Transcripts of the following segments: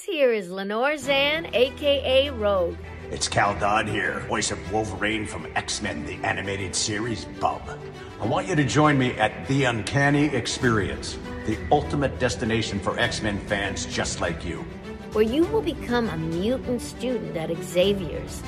This here is Lenore Zann, aka Rogue. It's Cal Dodd here, voice of Wolverine from X Men, the animated series, Bub. I want you to join me at The Uncanny Experience, the ultimate destination for X Men fans just like you, where you will become a mutant student at Xavier's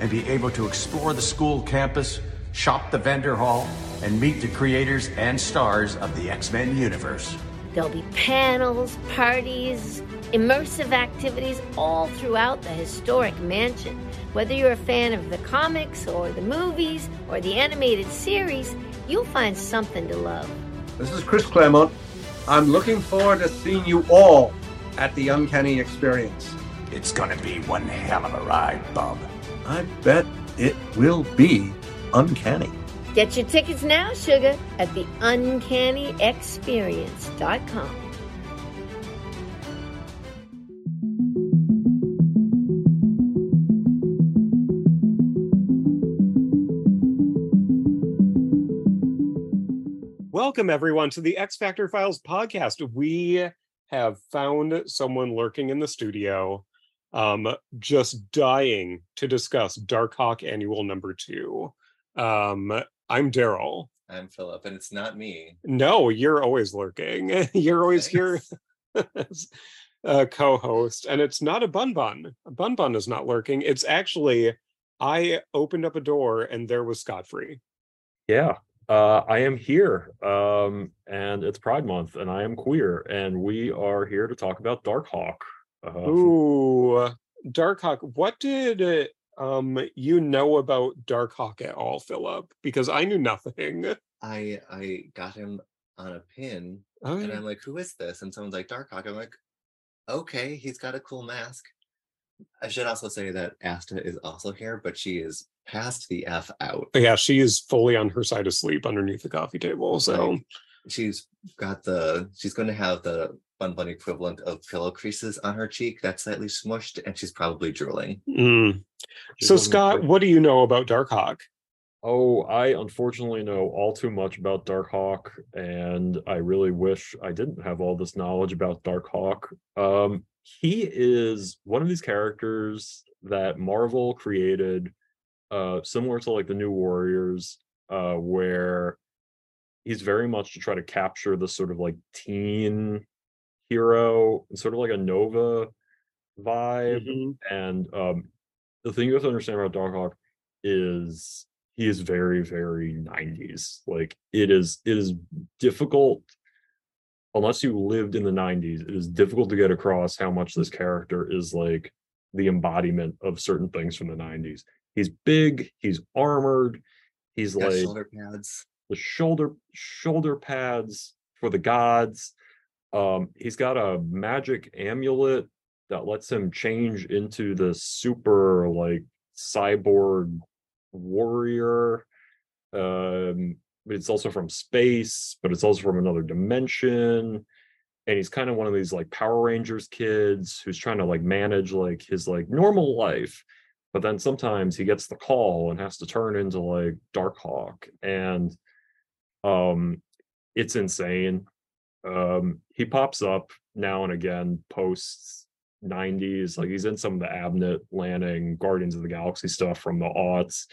and be able to explore the school campus, shop the vendor hall, and meet the creators and stars of the X Men universe. There'll be panels, parties, immersive activities all throughout the historic mansion. Whether you're a fan of the comics or the movies or the animated series, you'll find something to love. This is Chris Claremont. I'm looking forward to seeing you all at the Uncanny Experience. It's gonna be one hell of a ride, Bob. I bet it will be uncanny. Get your tickets now, Sugar, at theuncannyexperience.com. Welcome, everyone, to the X Factor Files podcast. We have found someone lurking in the studio, um, just dying to discuss Darkhawk Annual Number Two. Um, I'm Daryl. I'm Philip, and it's not me. No, you're always lurking. you're always Thanks. here as a co-host, and it's not a bun bun. A bun bun is not lurking. It's actually I opened up a door and there was Scott Free. Yeah, uh, I am here, um, and it's Pride Month, and I am queer, and we are here to talk about Darkhawk. Uh, Ooh, Darkhawk. What did um, you know about Darkhawk at all, Philip? Because I knew nothing. I I got him on a pin, oh, yeah. and I'm like, "Who is this?" And someone's like, "Darkhawk." I'm like, "Okay, he's got a cool mask." I should also say that Asta is also here, but she is passed the f out. Yeah, she is fully on her side asleep underneath the coffee table. So like, she's got the she's going to have the bun bun equivalent of pillow creases on her cheek that's slightly smushed, and she's probably drooling. Mm. So Scott, what do you know about Darkhawk? Oh, I unfortunately know all too much about Darkhawk, and I really wish I didn't have all this knowledge about Darkhawk. Um, he is one of these characters that Marvel created uh, similar to like the New Warriors, uh, where he's very much to try to capture the sort of like teen hero, sort of like a Nova vibe. Mm-hmm. And um, the thing you have to understand about Darkhawk is he is very, very 90s. Like it is, it is difficult unless you lived in the 90s, it is difficult to get across how much this character is like the embodiment of certain things from the 90s. He's big. He's armored. He's like shoulder pads. The shoulder shoulder pads for the gods. Um, he's got a magic amulet that lets him change into the super like cyborg warrior. Um, it's also from space, but it's also from another dimension. And he's kind of one of these like Power Rangers kids who's trying to like manage like his like normal life but then sometimes he gets the call and has to turn into like Darkhawk and um it's insane um he pops up now and again posts 90s like he's in some of the abnett lanning guardians of the galaxy stuff from the aughts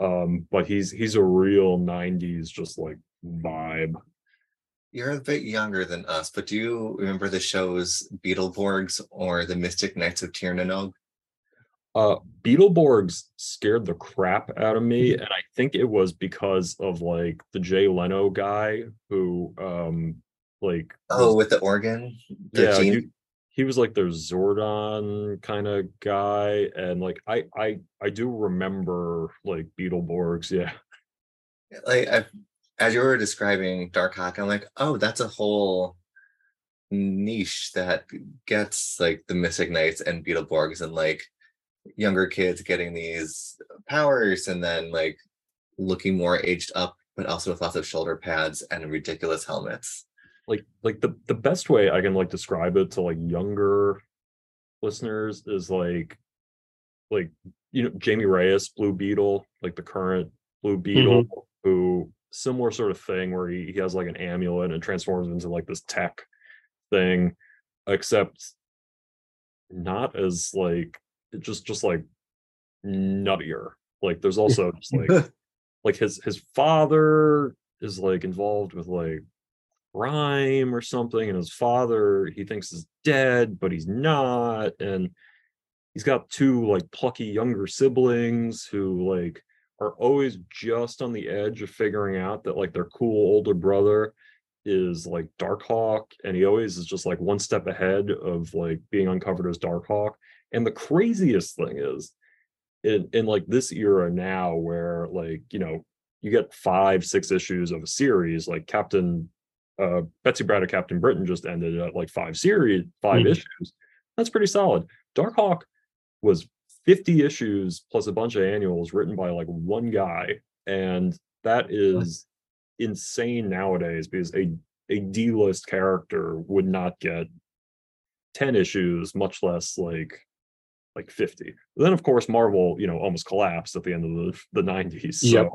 um but he's he's a real 90s just like vibe. You're a bit younger than us but do you remember the shows beetleborgs or the mystic knights of Tir na Nog uh, Beetleborgs scared the crap out of me, mm-hmm. and I think it was because of like the Jay Leno guy who, um, like oh, with the organ, the yeah, he, was like the Zordon kind of guy, and like I, I, I do remember like Beetleborgs, yeah. Like I, as you were describing Dark Hawk, I'm like, oh, that's a whole niche that gets like the Mystic Knights and Beetleborgs and like younger kids getting these powers and then like looking more aged up but also with lots of shoulder pads and ridiculous helmets like like the the best way i can like describe it to like younger listeners is like like you know jamie reyes blue beetle like the current blue beetle mm-hmm. who similar sort of thing where he, he has like an amulet and transforms into like this tech thing except not as like it just just like nuttier. Like there's also just like like his his father is like involved with like crime or something, and his father he thinks is dead, but he's not, and he's got two like plucky younger siblings who like are always just on the edge of figuring out that like their cool older brother is like Darkhawk, and he always is just like one step ahead of like being uncovered as Darkhawk. And the craziest thing is, in in like this era now, where like you know you get five six issues of a series, like Captain uh Betsy Braddock Captain Britain just ended at like five series, 5 Mhm. issues. That's pretty solid. Darkhawk was 50 issues plus a bunch of annuals written by like one guy, and that is insane nowadays because a a D-list character would not get 10 issues, much less like like 50. Then of course Marvel, you know, almost collapsed at the end of the, the 90s. Yep.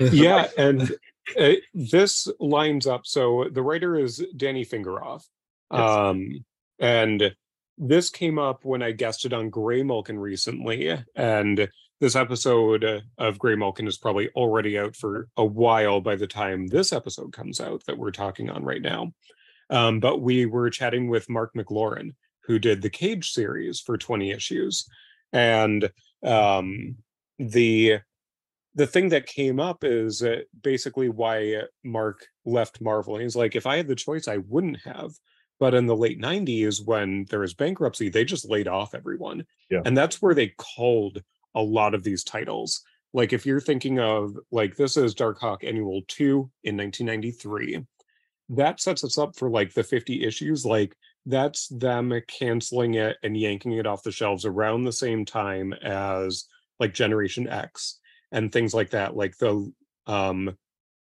Yeah and uh, this lines up so the writer is danny fingeroth Yes. um and this came up when i guested on gray mulkin recently and this episode of gray mulkin is probably already out for a while by the time this episode comes out that we're talking on right now um, but we were chatting with marc mclaurin who did the cage series for 20 issues and um the the thing that came up is uh, basically why Marc left Marvel. He's like, if I had the choice, I wouldn't have. But in the late 90s, when there was bankruptcy, they just laid off everyone. Yeah. And that's where they culled a lot of these titles. Like if you're thinking of like this is Dark Hawk Annual 2 in 1993, that sets us up for like the 50 issues. Like that's them canceling it and yanking it off the shelves around the same time as like Generation X and things like that like the um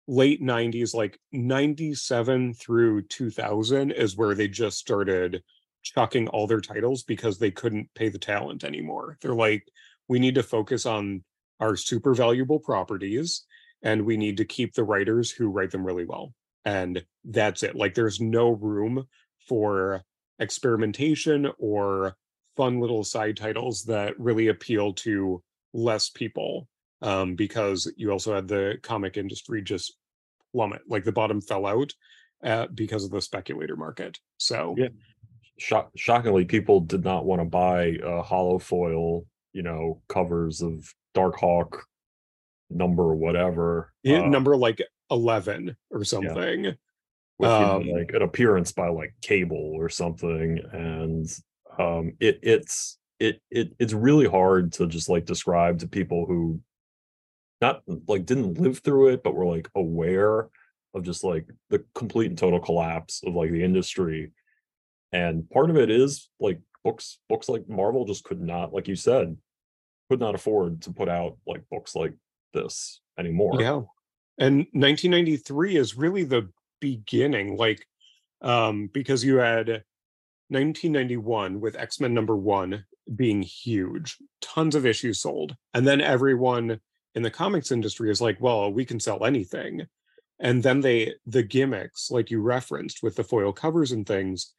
late 90s like 97 through 2000 is where they just started chucking all their titles because they couldn't pay the talent anymore. They're like we need to focus on our super valuable properties and we need to keep the writers who write them really well. And that's it. Like there's no room for experimentation or fun little side titles that really appeal to less people um, because you also had the comic industry just plummet like the bottom fell out uh, because of the speculator market so Yeah. shock, shockingly, people did not want to buy uh, hollow foil, you know, covers of Dark Hawk number whatever. yeah, uh, number like 11 or something with you know, um, like an appearance by like Cable or something, and um, it it's it it it's really hard to just like describe to people who not like didn't live through it, but were like aware of just like the complete and total collapse of like the industry. And part of it is like books books like Marvel just could not, like you said, could not afford to put out like books like this anymore. Yeah. And 1993 is really the beginning, like, um, because you had 1991 with X Men number one being huge, tons of issues sold. And then everyone in the comics industry is like, well, we can sell anything. And then they, the gimmicks, like you referenced with the foil covers and things,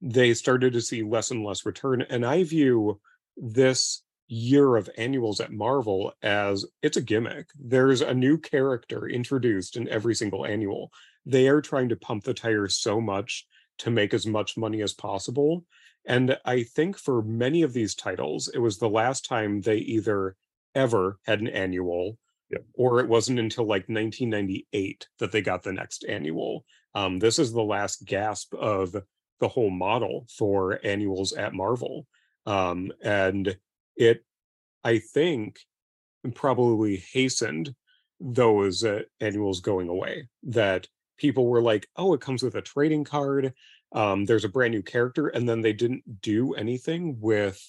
they started to see less and less return. And I view this year of annuals at Marvel as it's a gimmick. There's a new character introduced in every single annual. They are trying to pump the tires so much to make as much money as possible. And I think for many of these titles, it was the last time they either ever had an annual Yep. or it wasn't until like 1998 that they got the next annual. Um, this is the last gasp of the whole model for annuals at Marvel. Um, and it, I think, probably hastened those uh, annuals going away. That people were like, oh, it comes with a trading card. Um, there's a brand new character. And then they didn't do anything with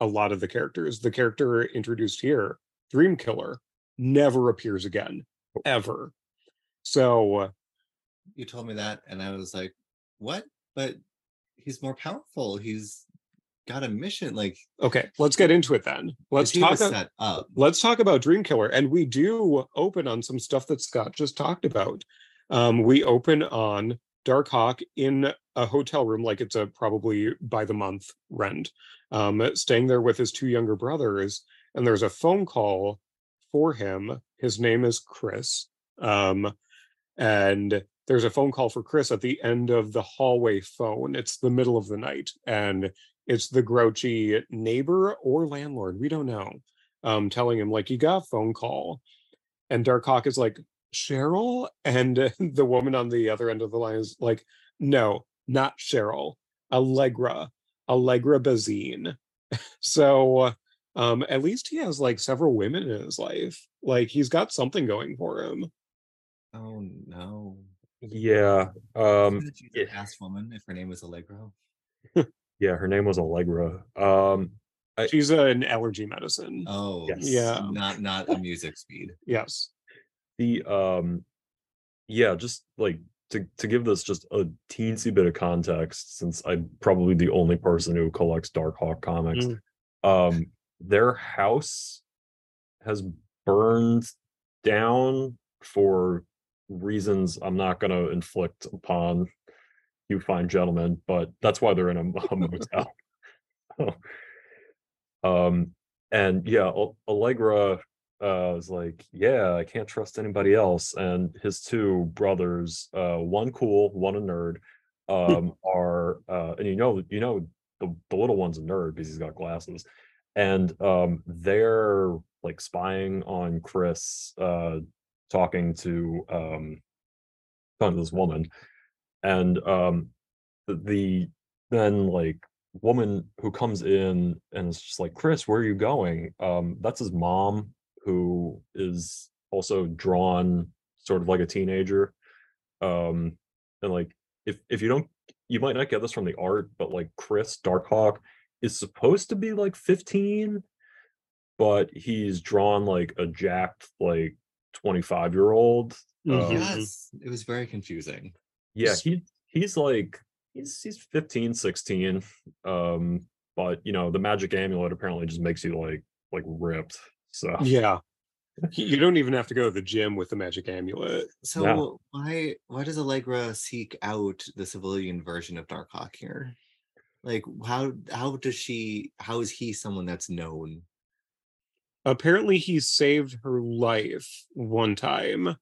a lot of the characters. The character introduced here, Dream Killer, never appears again, ever. So, You told me that, and I was like, "What?" But he's more powerful. He's got a mission. Like, okay, let's get into it then. Let's talk. was a- up. let's talk about Dream Killer. And we do open on some stuff that Scott just talked about. Um, we open on Dark Hawk in a hotel room, like it's a probably by the month rent, um, staying there with his two younger brothers. And there's a phone call for him. His name is Chris. Um, and there's a phone call for Chris at the end of the hallway phone. It's the middle of the night, and it's the grouchy neighbor or landlord, we don't know, um, telling him, like, you got a phone call. And Dark Hawk is like, Cheryl? And the woman on the other end of the line is like, no, not Cheryl, Allegra, Allegra Bazin. so um, at least he has like several women in his life. Like he's got something going for him. Oh no. Yeah. Um She's yeah. fast woman if her name was Allegro. yeah, her name was Allegra. Um I- She's an allergy medicine. Oh Yes. Yeah. Not not a music speed. Yes. The um yeah, just like to to give this just a teensy bit of context, since I'm probably the only person who collects Dark Hawk comics. Mm. Um their house has burned down for reasons I'm not gonna inflict upon you fine gentlemen, but that's why they're in a, a motel. um and yeah, Allegra uh was like, yeah, I can't trust anybody else. And his two brothers, uh, one cool, one a nerd, um, are uh, and you know, you know, the, the little one's a nerd because he's got glasses, and um, they're like spying on Chris, uh, talking to um, talking to this woman, and um, the, the then like woman who comes in and is just like chris where are you going um that's his mom who is also drawn sort of like a teenager um and like if if you don't you might not get this from the art but like chris darkhawk is supposed to be like 15 but he's drawn like a jacked like 25 year old Mhm. Yes. It was very confusing. yeah he he's like he's he's 15 16 um but you know the magic amulet apparently just makes you like like ripped so Yeah. You don't even have to go to the gym with the magic amulet. So why why does Allegra seek out the civilian version of Darkhawk here? Like how how does she how is he someone that's known? Apparently, he saved her life one time,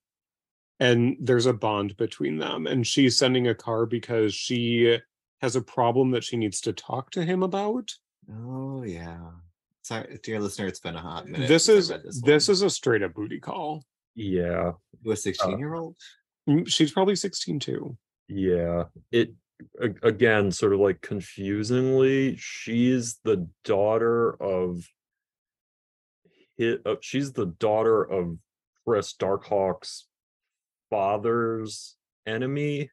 and there's a bond between them. And she's sending a car because she has a problem that she needs to talk to him about. Oh yeah. Sorry, dear listener, it's been a hot minute. This is read this, is a straight up booty call. yeah to a 16 year old. Mm, She's probably 16 too. yeah it again sort of like confusingly she's the daughter of hi- uh, she's the daughter of chris darkhawk's father's enemy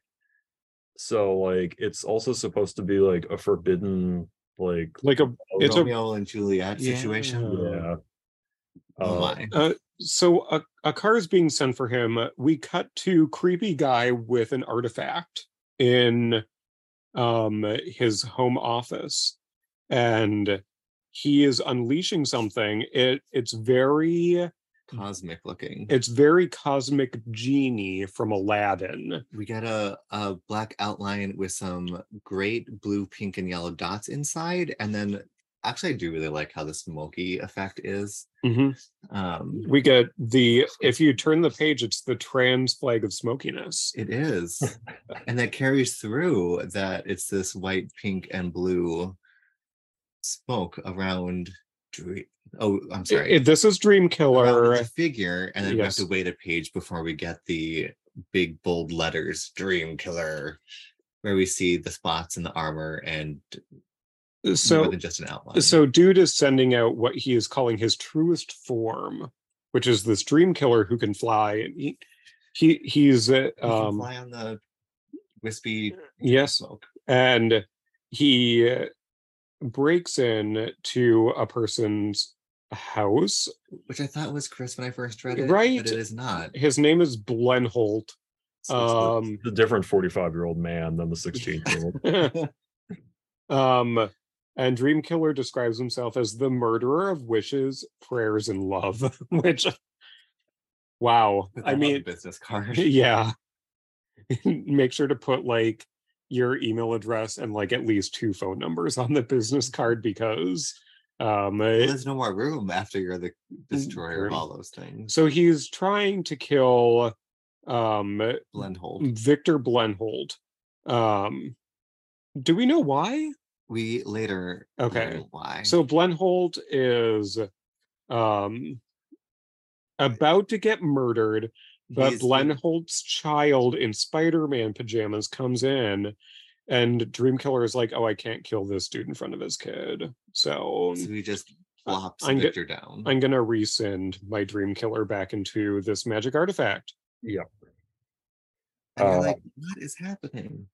so like it's also supposed to be like a forbidden like Like a it's a Romeo and Juliet situation. yeah Oh Uh, my. Uh, so a, a car is being sent for him. We cut to creepy guy with an artifact in um his home office and he is unleashing something. It it's very Cosmic looking. it's very cosmic genie from Aladdin. we got a, a black outline with some great blue, pink, and yellow dots inside. And then actually I do really like how the smoky effect is. Um We get the if you turn the page, it's the trans flag of smokiness. it is. and that carries through that it's this white, pink, and blue smoke around Dre- oh I'm sorry. it- this is Dream Killer. the figure, and then we have to wait a page before we get the big bold letters "Dream Killer," where we see the spots in the armor and more So than just an outline. So dude is sending out what he is calling his truest form, which is this dream killer who can fly. And he, he he's uh, He um fly on the wispy yes, smoke. and he uh, breaks in to a person's house. which I thought was Chris when I first read it, Right. But it is not. His name is Blenholt. So Um, the different 45 year old man than the 16 year old um, and Dream Killer describes himself as the murderer of wishes, prayers, and love. Which, wow, I that on the mean, business card. yeah make sure to put like your email address and like at least two phone numbers on the business card because um Well, there's no more room after you're the destroyer of all those things. so he's trying to kill um. Victor Blenhold. Um do we know why? We later Okay. why. So Blenhold is um about to get murdered, but He's the- child in Spider-Man pajamas comes in and Dreamkiller is like, "Oh, I can't kill this dude in front of his kid." So so he just flops I'm ge- Victor down. I'm going to resend my Dreamkiller back into this magic artifact. Yep. And you're uh, like, what is happening?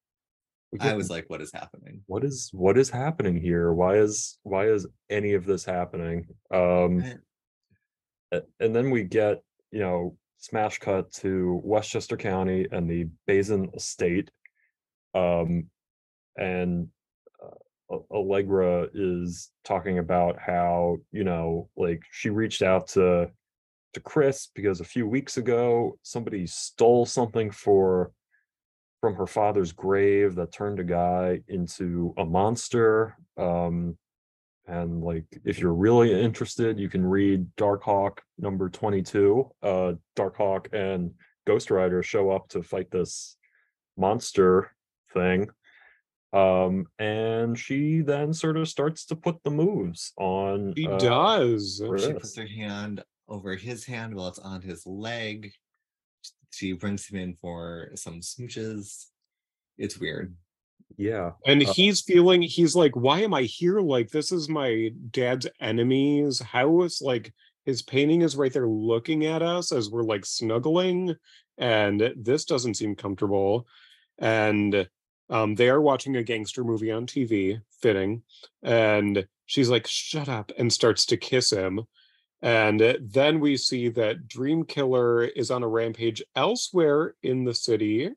I was like, what is happening? what is what is happening here why is why is any of this happening um and then we get you know smash cut to westchester county and the bazin estate um and uh, allegra is talking about how you know like she reached out to to chris because a few weeks ago somebody stole something for from her father's grave that turned a guy into a monster. Um, and like, if you're really interested, you can read Darkhawk number 22. Uh, Darkhawk and Ghost Rider show up to fight this monster thing. Um, and she then sort of starts to put the moves on. He uh, does. She puts her hand over his hand while it's on his leg. She brings him in for some smooches. It's weird. Yeah. And Uh, he's feeling he's like, why am I here? Like, this is my dad's enemies. How is like his painting is right there looking at us as we're like snuggling, and this doesn't seem comfortable. And um, they are watching a gangster movie on TV, fitting. And she's like, shut up, and starts to kiss him. And then we see that Dream Killer is on a rampage elsewhere in the city.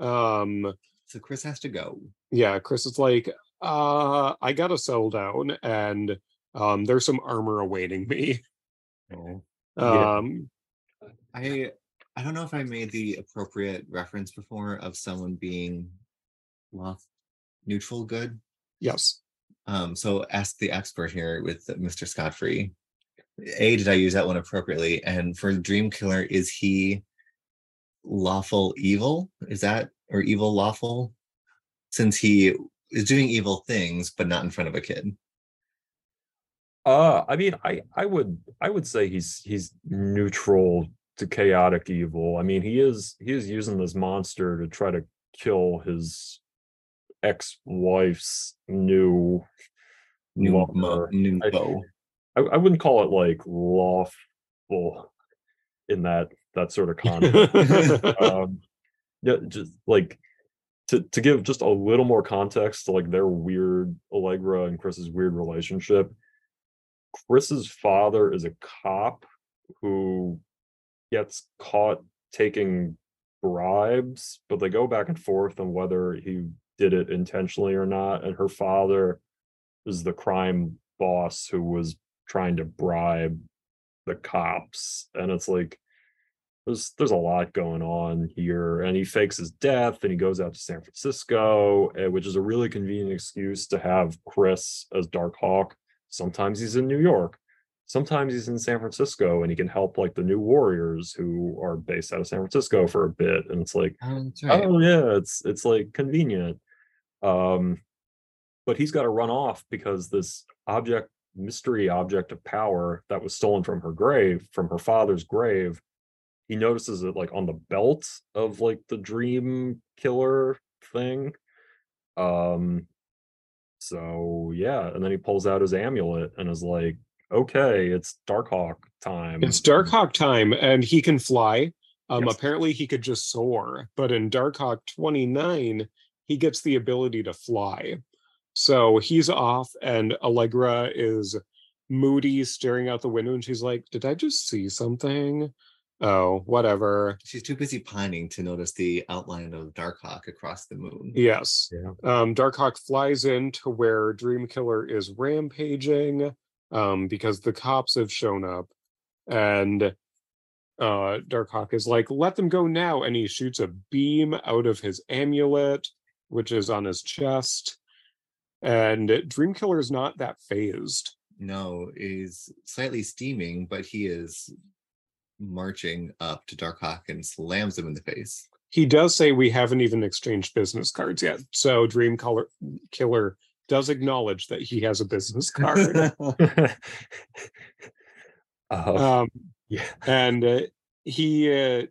Um, So Chris has to go. yeah chris is like uh i gotta settle down and um there's some armor awaiting me Oh. Yeah. um I I don't know if I made the appropriate reference before of someone being lost neutral good. yes Um, so ask the expert here with Mr. Scott Free. A, did I use that one appropriately? And for Dream Killer, is he lawful evil? Is that or evil lawful? Since he is doing evil things, but not in front of a kid. Uh, I mean, I I would I would say he's he's neutral to chaotic evil. I mean, he is he is using this monster to try to kill his ex-wife's new New, mo- new I- beau. I, I wouldn't call it like lawful in that that sort of context. um, yeah, just like to to give just a little more context to like their weird Allegra and Chris's weird relationship. Chris's father is a cop who gets caught taking bribes, but they go back and forth on whether he did it intentionally or not. And her father is the crime boss who was trying to bribe the cops. And it's like there's there's a lot going on here. And he fakes his death and he goes out to San Francisco, eh, which is a really convenient excuse to have Chris as Dark Hawk. Sometimes he's in New York. Sometimes he's in San Francisco and he can help like the new warriors who are based out of San Francisco for a bit. And it's like, Um, right. oh yeah, it's it's like convenient. Um, but he's got to run off because this object, mystery object of power that was stolen from her grave, from her father's grave, he notices it like on the belt of like the dream killer thing. Um, so yeah, and then he pulls out his amulet and is like, okay, it's Darkhawk time. it's darkhawk time and he can fly um Yes. apparently he could just soar but in darkhawk 29 he gets the ability to fly so he's off and allegra is moody staring out the window and she's like did i just see something oh whatever She's too busy pining to notice the outline of Darkhawk across the moon. Yes. Yeah. Um, Darkhawk flies in to where Dreamkiller is rampaging um, because the cops have shown up. And uh Darkhawk is like, let them go now, and he shoots a beam out of his amulet, which is on his chest. And Dreamkiller is not that fazed. No, is slightly steaming, but he is marching up to Darkhawk and slams him in the face. He does say we haven't even exchanged business cards yet. So Dream Color Killer does acknowledge that he has a business card. Uh, um, yeah. and uh, he uh,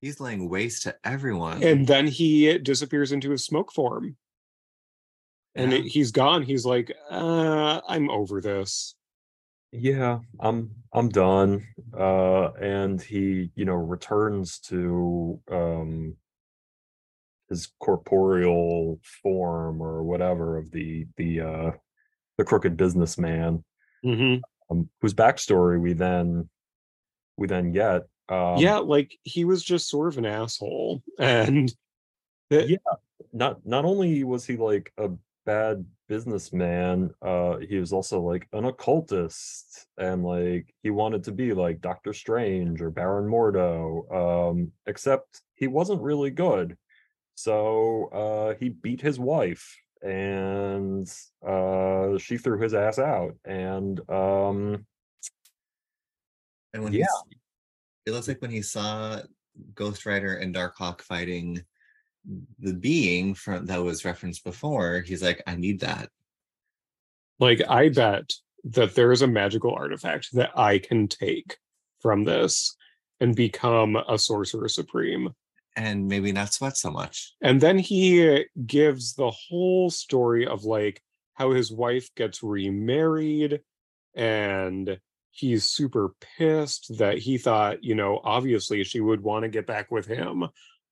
He's laying waste to everyone. and then he disappears into his smoke form and Yeah. it, he's gone he's like uh i'm over this yeah i'm i'm done uh and he you know returns to um his corporeal form or whatever of the the uh the crooked businessman Mhm. um, whose backstory we then we then get um yeah like he was just sort of an asshole and that- Yeah. not not only was he like a bad businessman uh he was also like an occultist and like he wanted to be like doctor strange or baron mordo um except he wasn't really good so uh he beat his wife and uh she threw his ass out and um And when Yeah. he's, it looks like when he saw Ghost Rider and dark hawk fighting the being from that was referenced before, he's like, I need that. like i bet that there is a magical artifact that i can take from this and become a sorcerer supreme And maybe not sweat so much. and then he gives the whole story of like how his wife gets remarried and he's super pissed that he thought you know obviously she would want to get back with him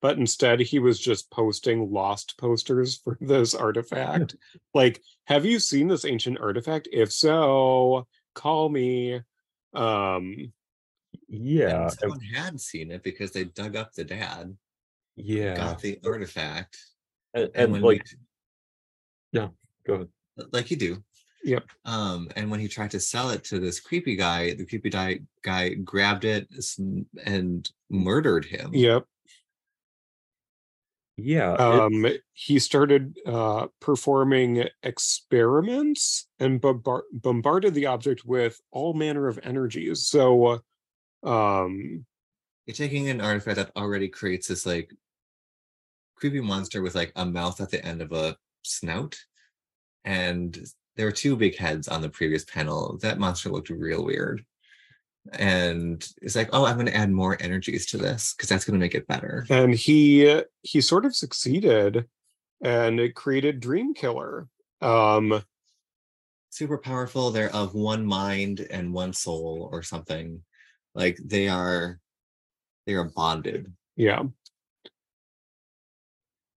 but instead he was just posting lost posters for this artifact like have you seen this ancient artifact if so call me um yeah And someone had seen it because they dug up the dad, yeah got the artifact, and, and, and like we, go ahead like you do. Yep. Um, and when he tried to sell it to this creepy guy, the creepy guy guy grabbed it and murdered him. yep yeah it- um he started uh performing experiments and bombar- bombarded the object with all manner of energies so um You're taking an artifact that already creates this like creepy monster with like a mouth at the end of a snout. And there were two big heads on the previous panel. That monster looked real weird. And it's like, oh, I'm going to add more energies to this because that's going to make it better. and he he sort of succeeded and it created dream killer um Super powerful. They're of one mind and one soul or something. Like they are, they are bonded. yeah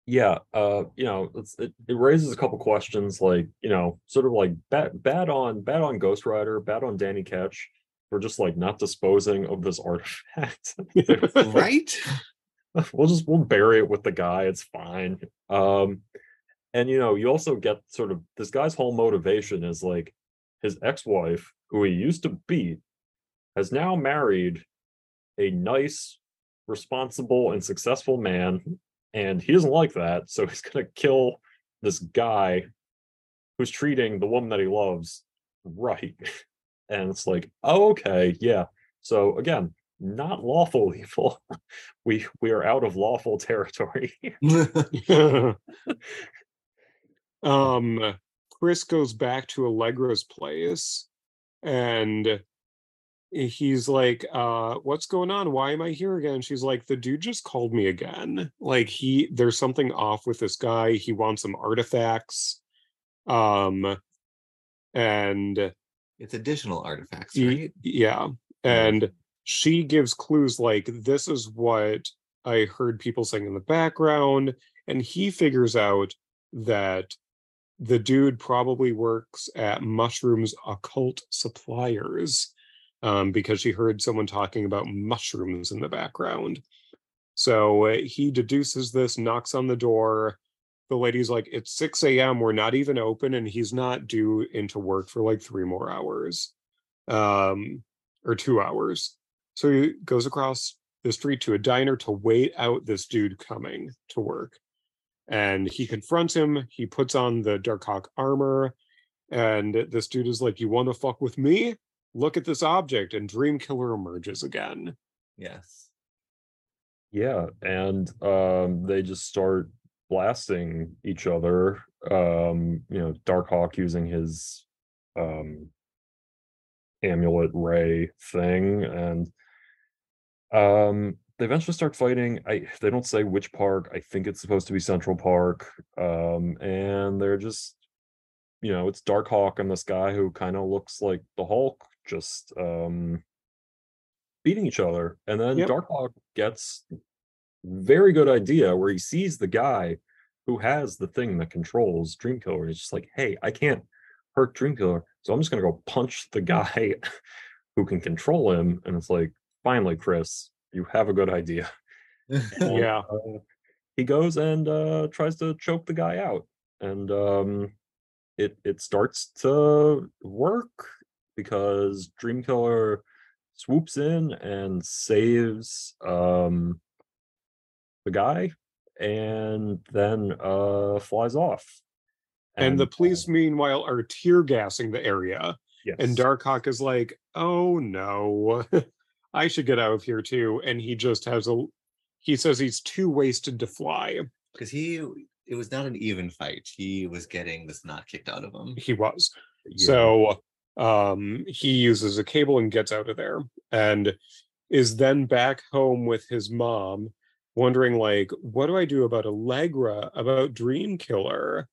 yeah uh you know it's, it, it raises a couple questions like you know sort of like bad bad on bad on ghost rider bad on danny ketch for just like not disposing of this artifact. Right? we'll just we'll bury it with the guy it's fine. Um and you know you also get sort of this guy's whole motivation is like his ex-wife who he used to beat has now married a nice responsible and successful man and he doesn't like that so he's going to kill this guy who's treating the woman that he loves right and it's like oh, okay yeah. So again not lawful evil. We we are out of lawful territory um chris goes back to allegra's place and he's like uh what's going on? Why am i here again? She's like the dude just called me again. Like he there's something off with this guy. He wants some artifacts um and it's additional artifacts, right? yeah and she gives clues like this is what i heard people saying in the background and he figures out that the dude probably works at mushrooms occult suppliers um, because she heard someone talking about mushrooms in the background so uh, he deduces this knocks on the door the lady's like it's 6 a.m we're not even open and he's not due into work for like three more hours um or two hours So he goes across the street to a diner to wait out this dude coming to work. And he confronts him. He puts on the Dark Hawk armor. And this dude is like, You want to fuck with me? Look at this object. And Dream Killer emerges again. Yes. Yeah, and um, they just start blasting each other. Um, you know, Darkhawk using his um, amulet ray thing, and um, they eventually start fighting. I they don't say which park. I think it's supposed to be Central Park. Um, and they're just, you know, it's Darkhawk and this guy who kind of looks like the Hulk, just um beating each other. And then Yep. Darkhawk gets very good idea where he sees the guy who has the thing that controls Dreamkiller. And he's just like, hey, I can't hurt Dreamkiller. So I'm just gonna go punch the guy who can control him. And it's like, finally, Chris, you have a good idea. Yeah. uh, he goes and uh, tries to choke the guy out. And um, it it starts to work because Dreamkiller swoops in and saves um, the guy and then uh, flies off. And the uh, police, meanwhile, are tear gassing the area. yes. And Darkhawk is like, oh no, I should get out of here too. And he just has a, he says he's too wasted to fly. Because he it was not an even fight. He was getting the snot kicked out of him. He was. Yeah. So um, he uses a cable and gets out of there and is then back home with his mom, wondering, like, what do I do about Allegra, about Dream Killer?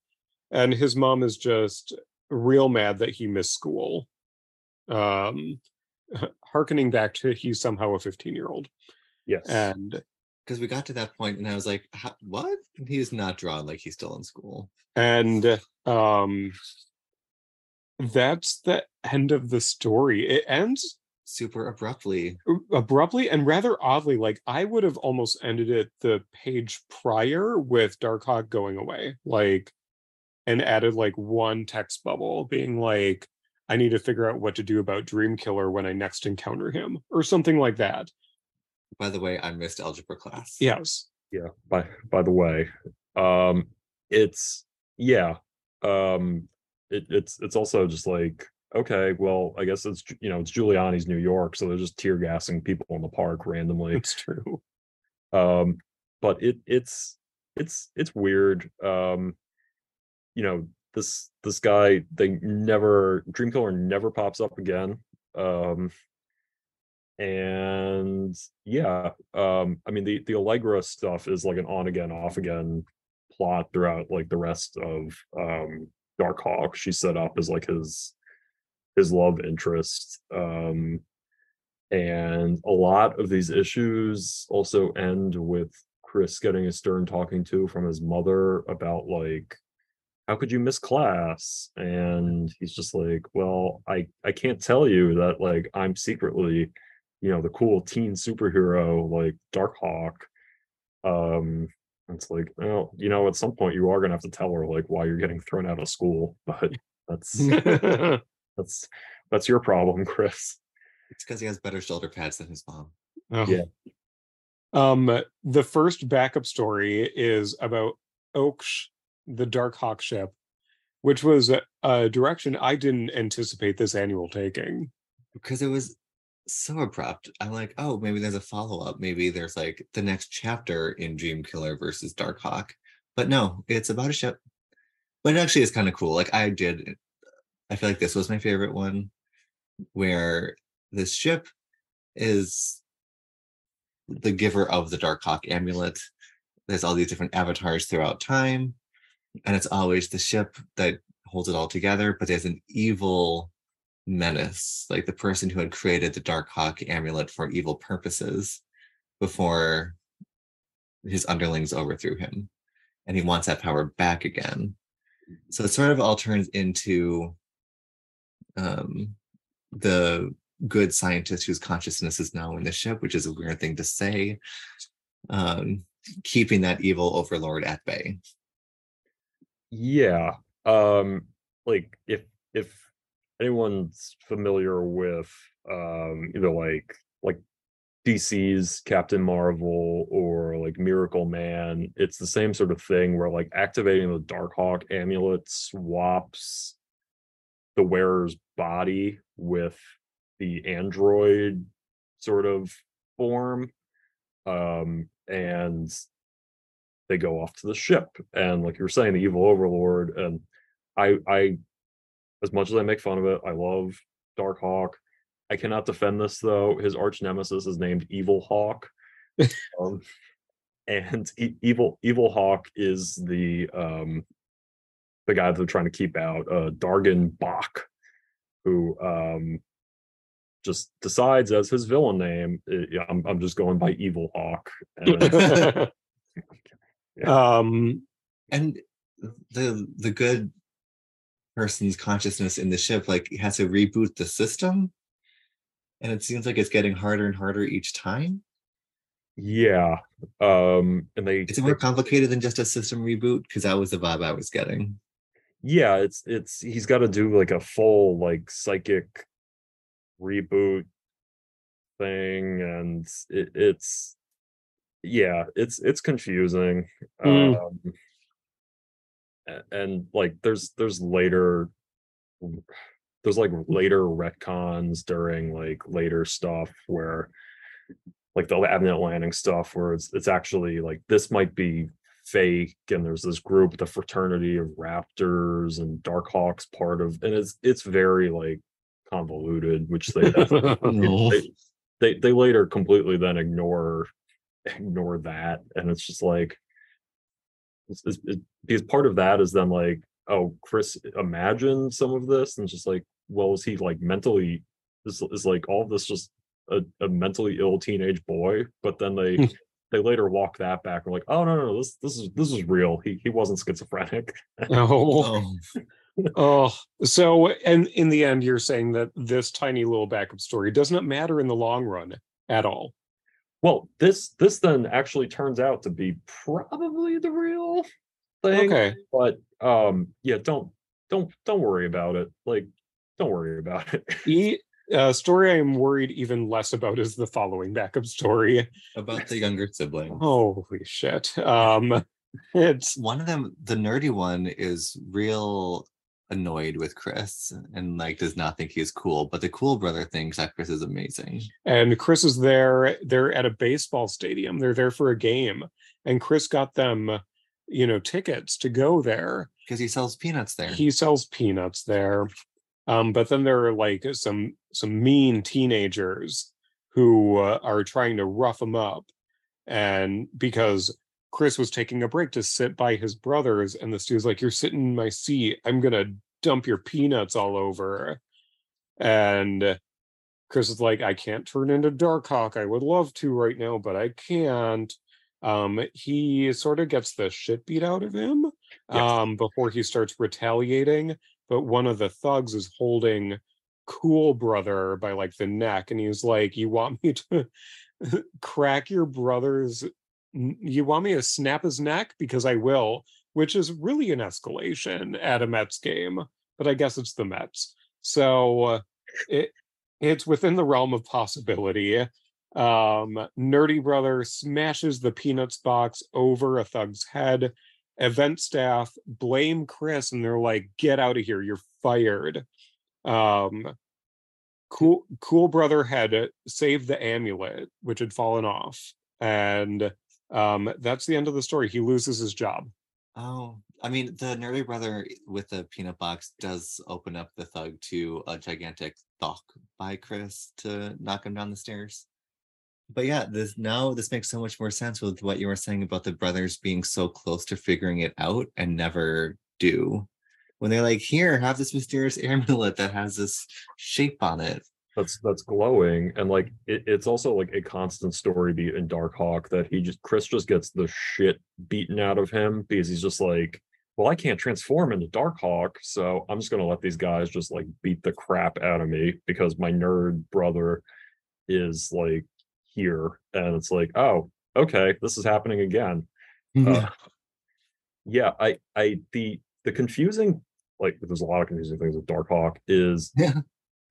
And his mom is just real mad that he missed school. Um, harkening back to he's somehow a 15 year old. yes. And Because we got to that point and I was like, what? He's not drawn like he's still in school. and um that's the end of the story. It ends Super abruptly. abruptly and rather oddly like i would have almost ended it the page prior with darkhawk going away like and added like one text bubble being like i need to figure out what to do about dream killer when i next encounter him or something like that By the way, I missed algebra class. yes yeah by by the way um it's yeah um it, it's it's also just like okay well i guess it's you know it's giuliani's new york so they're just tear gassing people in the park randomly. It's true. Um but it it's it's it's weird um you know this this guy they never dreamkiller never pops up again um and yeah um i mean the the allegra stuff is like an on again off again plot throughout like the rest of um dark hawk She set up as like his his love interest um and a lot of these issues also end with chris getting a stern talking to from his mother about like how could you miss class? And he's just like well i i can't tell you that like i'm secretly you know the cool teen superhero like darkhawk. Um it's like well you know at some point you are gonna have to tell her like why you're getting thrown out of school but that's that's that's your problem chris It's because he has better shoulder pads than his mom. Oh. Yeah. Um, the first backup story is about Oaksh, the Dark Hawk ship, which was a, a direction I didn't anticipate this annual taking. Because it was so abrupt. I'm like, oh, maybe there's a follow-up. Maybe there's like the next chapter in Dream Killer versus Dark Hawk. But no, it's about a ship. But it actually is kind of cool. Like I did I feel like this was my favorite one where this ship is the giver of the Darkhawk amulet. There's all these different avatars throughout time, and it's always the ship that holds it all together. But there's an evil menace, like the person who had created the Darkhawk amulet for evil purposes before his underlings overthrew him, and he wants that power back again. So it sort of all turns into um, the good scientist whose consciousness is now in the ship, which is a weird thing to say. Um, keeping that evil overlord at bay. yeah um like if if anyone's familiar with um either like like DC's Captain Marvel or like Miracle Man. It's the same sort of thing where like activating the Darkhawk amulet swaps the wearer's body with the android sort of form. Um, and they go off to the ship. And like you were saying, the evil overlord. And I I as much as I make fun of it, I love dark hawk I cannot defend this though. His arch nemesis is named Evil Hawk. um, and e- evil evil hawk is the um the guy they're trying to keep out uh Dargin Bokk who um just decides as his villain name uh, yeah, I'm, I'm just going by evil hawk and, um and the the good person's consciousness in the ship like has to reboot the system and it seems like it's getting harder and harder each time. Yeah um and they is it more complicated than just a system reboot? Because that was the vibe i was getting yeah it's it's he's got to do like a full like psychic reboot thing and it, it's yeah it's it's confusing Mm. um a- and like there's there's later there's like later retcons during like later stuff where like the Abnett Lanning stuff where it's it's actually like this might be fake and there's this group the fraternity of raptors and darkhawks part of and it's it's very like convoluted which they No. they, they they later completely then ignore ignore that and it's just like it's, it's, it, because part of that is then like oh chris imagined some of this and just like well is he like mentally is, is like all this just a, a mentally ill teenage boy but then they hmm. They later walk that back and like oh no no no this this is this is real. He he wasn't schizophrenic. Oh. Oh. Oh so and in the end you're saying that this tiny little backup story does not matter in the long run at all? Well this this then actually turns out to be probably the real thing okay. but um yeah don't don't don't worry about it. Like don't worry about it. E uh, story i'm worried even less about is the following backup story about the younger sibling holy shit um it's one of them the nerdy one is real annoyed with chris and like does not think he's cool but the cool brother thinks that chris is amazing and Chris is there. They're at a baseball stadium. They're there for a game, and Chris got them, you know, tickets to go there. because he sells peanuts there He sells peanuts there, um, but then there are like some some mean teenagers who uh, are trying to rough him up, and because Chris was taking a break to sit by his brothers, and this dude's like, "You're sitting in my seat. I'm gonna dump your peanuts all over," and Chris is like, I can't turn into Darkhawk. I would love to right now, but I can't. Um, he sort of gets the shit beat out of him Yes. um, before he starts retaliating. But one of the thugs is holding Cool Brother by like the neck, and he's like, "You want me to crack your brother's? You want me to snap his neck? Because I will." Which is really an escalation at a Mets game, but I guess it's the Mets. So uh, it it's within the realm of possibility. Um, Nerdy Brother smashes the Peanuts box over a thug's head. Event staff blame Chris and they're like, get out of here, you're fired. Um, cool, cool Brother had saved the amulet, which had fallen off. And um, that's the end of the story. He loses his job. Oh, I mean, the nerdy brother with the peanut box does open up the thug to a gigantic thok by Chris to knock him down the stairs. But yeah, this now this makes so much more sense with what you were saying about the brothers being so close to figuring it out and never do. When they're like, "Here, have this mysterious amulet that has this shape on it." that's that's glowing and like it, it's also like a constant story beat in darkhawk that he just chris just gets the shit beaten out of him because he's just like well i can't transform into darkhawk so i'm just going to let these guys just like beat the crap out of me because my nerd brother is like here and it's like oh okay this is happening again uh, yeah i i the the confusing like there's a lot of confusing things with darkhawk is Yeah.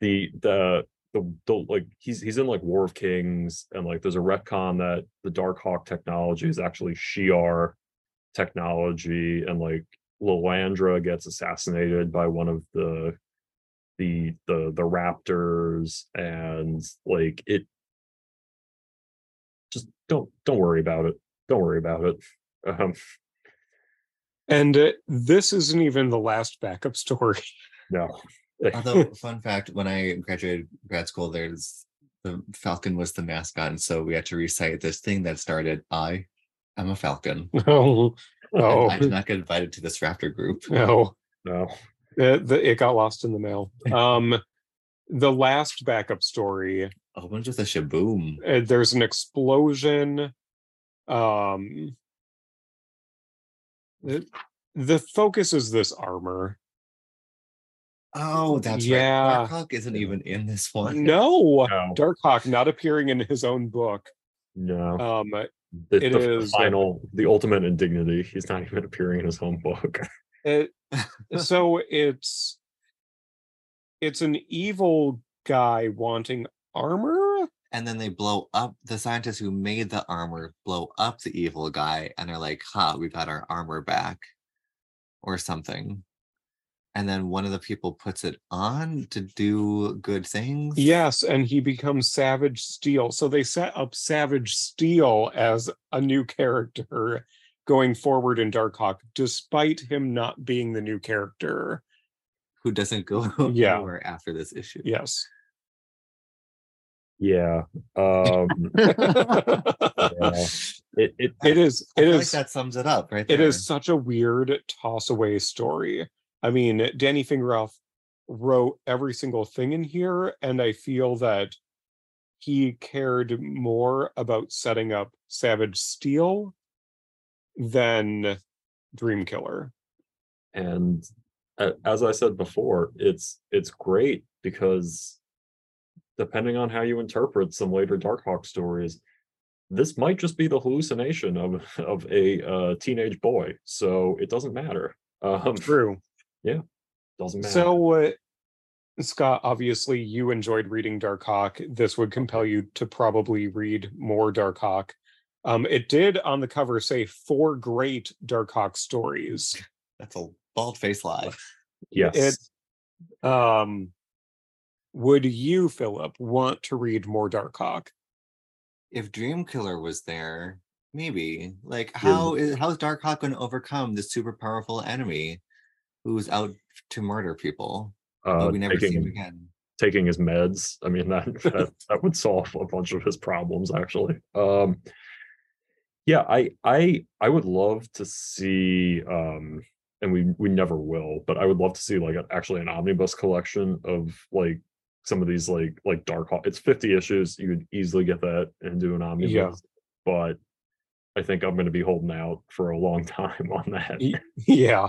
the the the, the like he's he's in like War of Kings and like there's a retcon that the Darkhawk technology is actually Shi'ar technology and like Lilandra gets assassinated by one of the the the the raptors and like it just don't don't worry about it don't worry about it um And uh, this isn't even the last backup story. no Although, fun fact: when I graduated grad school, there's the Falcon was the mascot, and so we had to recite this thing that started, "I am a Falcon." oh, oh, I did not get invited to this raptor group. no. no It, the, it got lost in the mail. Um, the last backup story A whole bunch of the shaboom. uh, there's an explosion um the, the focus is this armor Oh, that's Yeah. right. Darkhawk isn't even in this one. no No. darkhawk not appearing in his own book no um the, it the is, uh, final the ultimate indignity he's not even appearing in his own book it, so it's it's an evil guy wanting armor And then they blow up the scientists who made the armor, blow up the evil guy, and they're like, "Ha, we got our armor back," or something. And then one of the people puts it on to do good things. yes and he becomes savage steel so they set up savage steel as a new character going forward in darkhawk despite him not being the new character who doesn't go Yeah. anywhere after this issue. yes yeah um yeah. it, it it is I feel is like that sums it up, right? it there. is such a weird toss away story i mean danny fingeroth wrote every single thing in here and i feel that he cared more about setting up savage steel than dream killer and as i said before it's it's great because depending on how you interpret some later darkhawk stories this might just be the hallucination of of a uh, teenage boy so it doesn't matter um true Yeah, doesn't matter So, uh, Scott, obviously you enjoyed reading Darkhawk. This would compel you to probably read more Darkhawk. Um, it did on the cover say four great Darkhawk stories. That's a bald face lie. yes It, um, would you, Philip, want to read more Darkhawk? If Dream Killer was there, maybe. Like, how is how's Darkhawk going to overcome this super powerful enemy who's out to murder people? uh, but we never see him again. taking his meds i mean that, that that would solve a bunch of his problems actually um yeah i i i would love to see um and we we never will but i would love to see like actually an omnibus collection of like some of these like like dark it's 50 issues you could easily get that and do an omnibus but i think i'm going to be holding out for a long time on that Yeah.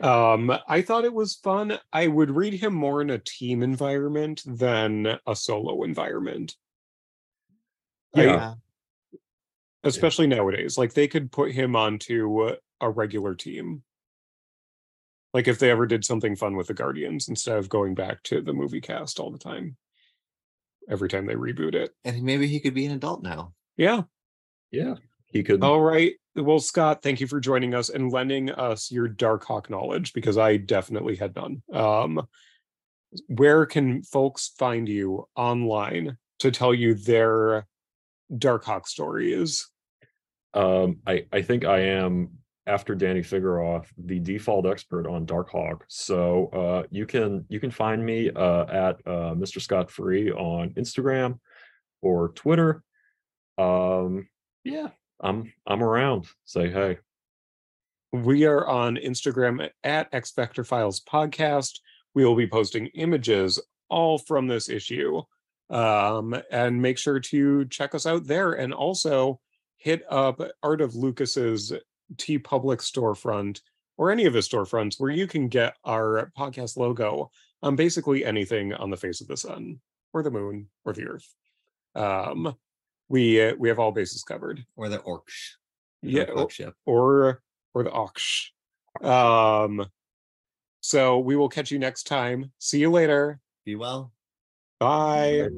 Um, I thought it was fun. I would read him more in a team environment than a solo environment. I- Yeah. especially nowadays like they could put him onto a regular team like if they ever did something fun with the guardians instead of going back to the movie cast all the time. Every time they reboot it. And maybe he could be an adult now. yeah. Yeah he could. All right. Well scott thank you for joining us and lending us your darkhawk knowledge because i definitely had none. Um where can folks find you online to tell you their dark hawk stories? Um, I I think I am after Danny Fingeroth the default expert on Darkhawk. So uh, you can you can find me uh, at uh, Mr. Scott Free on Instagram or Twitter. Um, yeah, I'm I'm around. Say hey. We are on Instagram at X Factor Files Podcast. We will be posting images all from this issue. Um, and make sure to check us out there. And also hit up Art of Lucas's TeePublic storefront or any of his storefronts where you can get our podcast logo on basically anything on the face of the sun or the moon or the earth. Um, we uh, we have all bases covered. Or the Orksh. Yeah, ship. or or the Ox. Um so we will catch you next time. See you later. Be well. Bye.